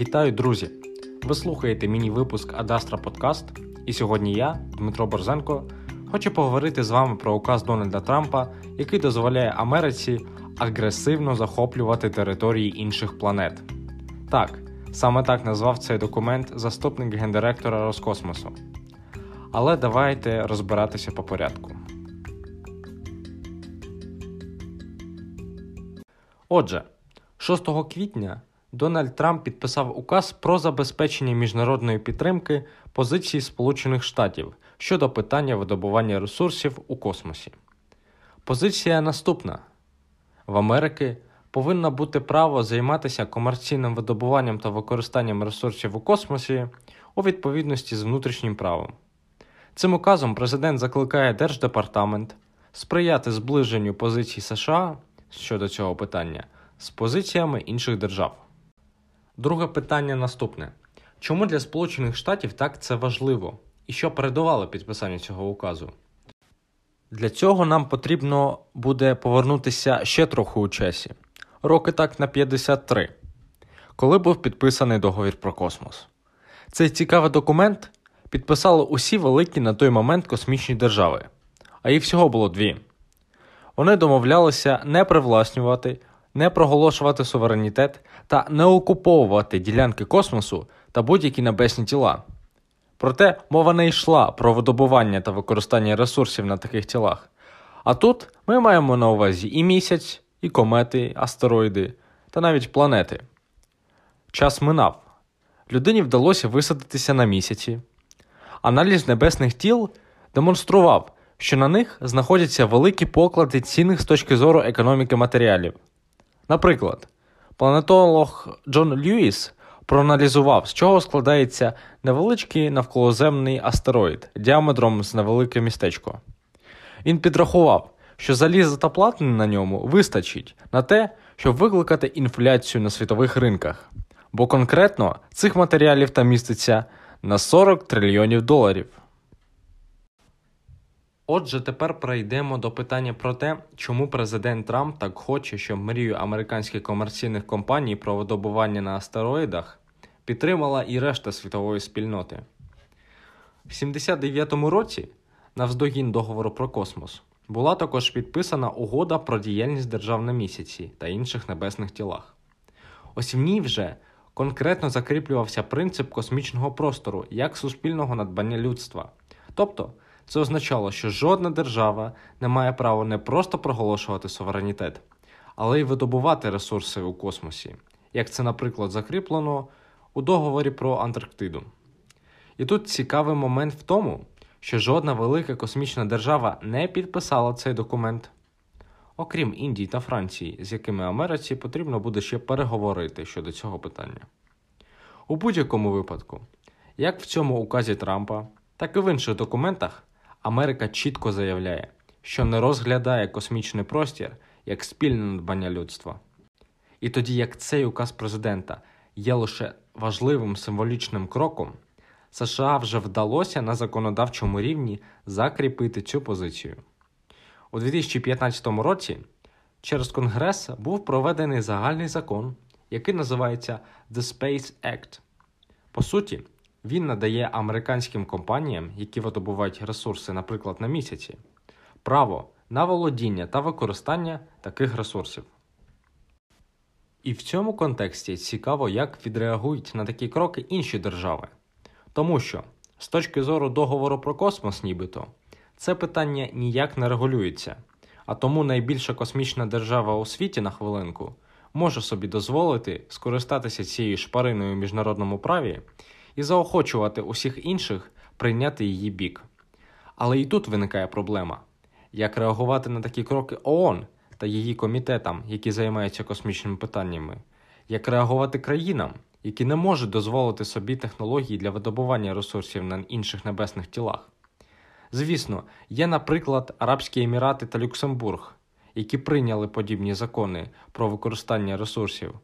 Вітаю, друзі! Ви слухаєте міні-випуск Адастра Подкаст, і сьогодні я, Дмитро Борзенко, хочу поговорити з вами про указ Дональда Трампа, який дозволяє Америці агресивно захоплювати території інших планет. Так, саме так назвав цей документ заступник гендиректора Роскосмосу. Але давайте розбиратися по порядку. Отже, 6 квітня Дональд Трамп підписав указ про забезпечення міжнародної підтримки позиції Сполучених Штатів щодо питання видобування ресурсів у космосі. Позиція наступна: в Америки повинно бути право займатися комерційним видобуванням та використанням ресурсів у космосі у відповідності з внутрішнім правом. Цим указом президент закликає Держдепартамент сприяти зближенню позицій США щодо цього питання з позиціями інших держав. Друге питання наступне: чому для Сполучених Штатів так це важливо і що передувало підписанню цього указу? Для цього нам потрібно буде повернутися ще трохи у часі, роки так на 53, коли був підписаний договір про космос. Цей цікавий документ підписали усі великі на той момент космічні держави, а їх всього було дві. Вони домовлялися не привласнювати не проголошувати суверенітет та не окуповувати ділянки космосу та будь-які небесні тіла. Проте мова не йшла про видобування та використання ресурсів на таких тілах. А тут ми маємо на увазі і місяць, і комети, астероїди та навіть планети. Час минав. Людині вдалося висадитися на місяці. Аналіз небесних тіл демонстрував, що на них знаходяться великі поклади цінних з точки зору економіки матеріалів. Наприклад, планетолог Джон Льюіс проаналізував, з чого складається невеличкий навколоземний астероїд діаметром з невелике містечко. Він підрахував, що заліза та платини на ньому вистачить на те, щоб викликати інфляцію на світових ринках, бо конкретно цих матеріалів там міститься на 40 трильйонів доларів. Отже, тепер перейдемо до питання про те, чому президент Трамп так хоче, щоб мрію американських комерційних компаній про видобування на астероїдах підтримала і решта світової спільноти. В 79-му році, навздогін договору про космос, була також підписана угода про діяльність держав на місяці та інших небесних тілах. Ось в ній вже конкретно закріплювався принцип космічного простору як суспільного надбання людства. Тобто це означало, що жодна держава не має права не просто проголошувати суверенітет, але й видобувати ресурси у космосі, як це, наприклад, закріплено у договорі про Антарктиду. І тут цікавий момент в тому, що жодна велика космічна держава не підписала цей документ, окрім Індії та Франції, з якими Америці потрібно буде ще переговорити щодо цього питання. У будь-якому випадку, як в цьому указі Трампа, так і в інших документах Америка чітко заявляє, що не розглядає космічний простір як спільне надбання людства. І тоді як цей указ президента є лише важливим символічним кроком, США вже вдалося на законодавчому рівні закріпити цю позицію. У 2015 році через Конгрес був проведений загальний закон, який називається The Space Act. По суті, він надає американським компаніям, які видобувають ресурси, наприклад, на місяці, право на володіння та використання таких ресурсів. І в цьому контексті цікаво, як відреагують на такі кроки інші держави. Тому що, з точки зору договору про космос, нібито, це питання ніяк не регулюється, а тому найбільша космічна держава у світі на хвилинку може собі дозволити скористатися цією шпариною у міжнародному праві і заохочувати усіх інших прийняти її бік. Але і тут виникає проблема: як реагувати на такі кроки ООН та її комітетам, які займаються космічними питаннями, як реагувати країнам, які не можуть дозволити собі технології для видобування ресурсів на інших небесних тілах. Звісно, є, наприклад, Арабські Емірати та Люксембург, які прийняли подібні закони про використання ресурсів.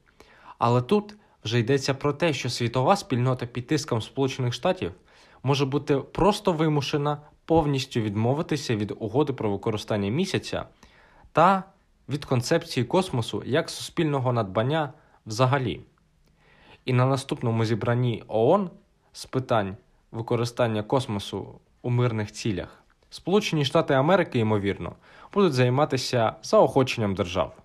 Але тут вже йдеться про те, що світова спільнота під тиском Сполучених Штатів може бути просто вимушена повністю відмовитися від угоди про використання місяця та від концепції космосу як суспільного надбання взагалі. І на наступному зібранні ООН з питань використання космосу у мирних цілях Сполучені Штати Америки, ймовірно, будуть займатися заохоченням держав.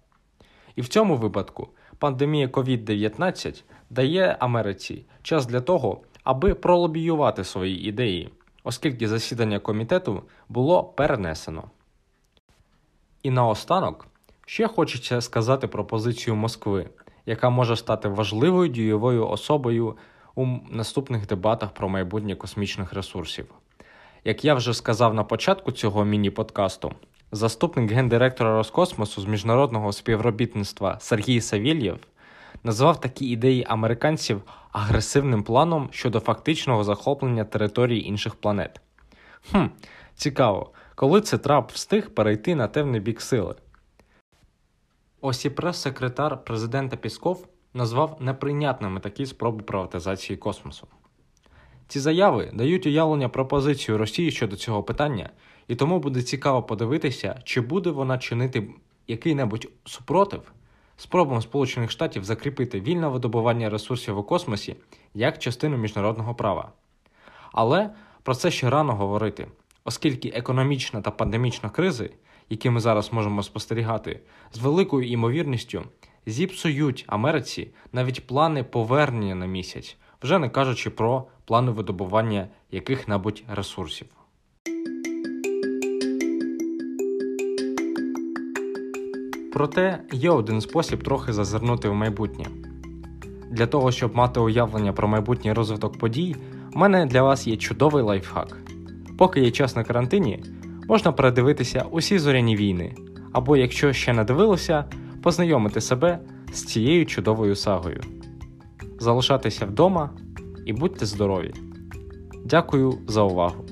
І в цьому випадку пандемія COVID-19 дає Америці час для того, аби пролобіювати свої ідеї, оскільки засідання комітету було перенесено. І наостанок ще хочеться сказати про позицію Москви, яка може стати важливою дієвою особою у наступних дебатах про майбутнє космічних ресурсів. Як я вже сказав на початку цього міні-подкасту, заступник гендиректора Роскосмосу з міжнародного співробітництва Сергій Савєлєв назвав такі ідеї американців агресивним планом щодо фактичного захоплення території інших планет. Хм, цікаво, коли це Трамп встиг перейти на темний бік сили. Ось і прес-секретар президента Пісков назвав неприйнятними такі спроби приватизації космосу. Ці заяви дають уявлення про позицію Росії щодо цього питання, і тому буде цікаво подивитися, чи буде вона чинити який-небудь супротив спробам Сполучених Штатів закріпити вільне видобування ресурсів у космосі як частину міжнародного права. Але про це ще рано говорити, оскільки економічна та пандемічна кризи, які ми зараз можемо спостерігати, з великою імовірністю зіпсують Америці навіть плани повернення на місяць, вже не кажучи про плани видобування яких-небудь ресурсів. Проте є один спосіб трохи зазирнути в майбутнє. Для того, щоб мати уявлення про майбутній розвиток подій, у мене для вас є чудовий лайфхак. Поки є час на карантині, можна передивитися усі зоряні війни, або, якщо ще не дивилися, познайомити себе з цією чудовою сагою. Залишатися вдома і будьте здорові! Дякую за увагу!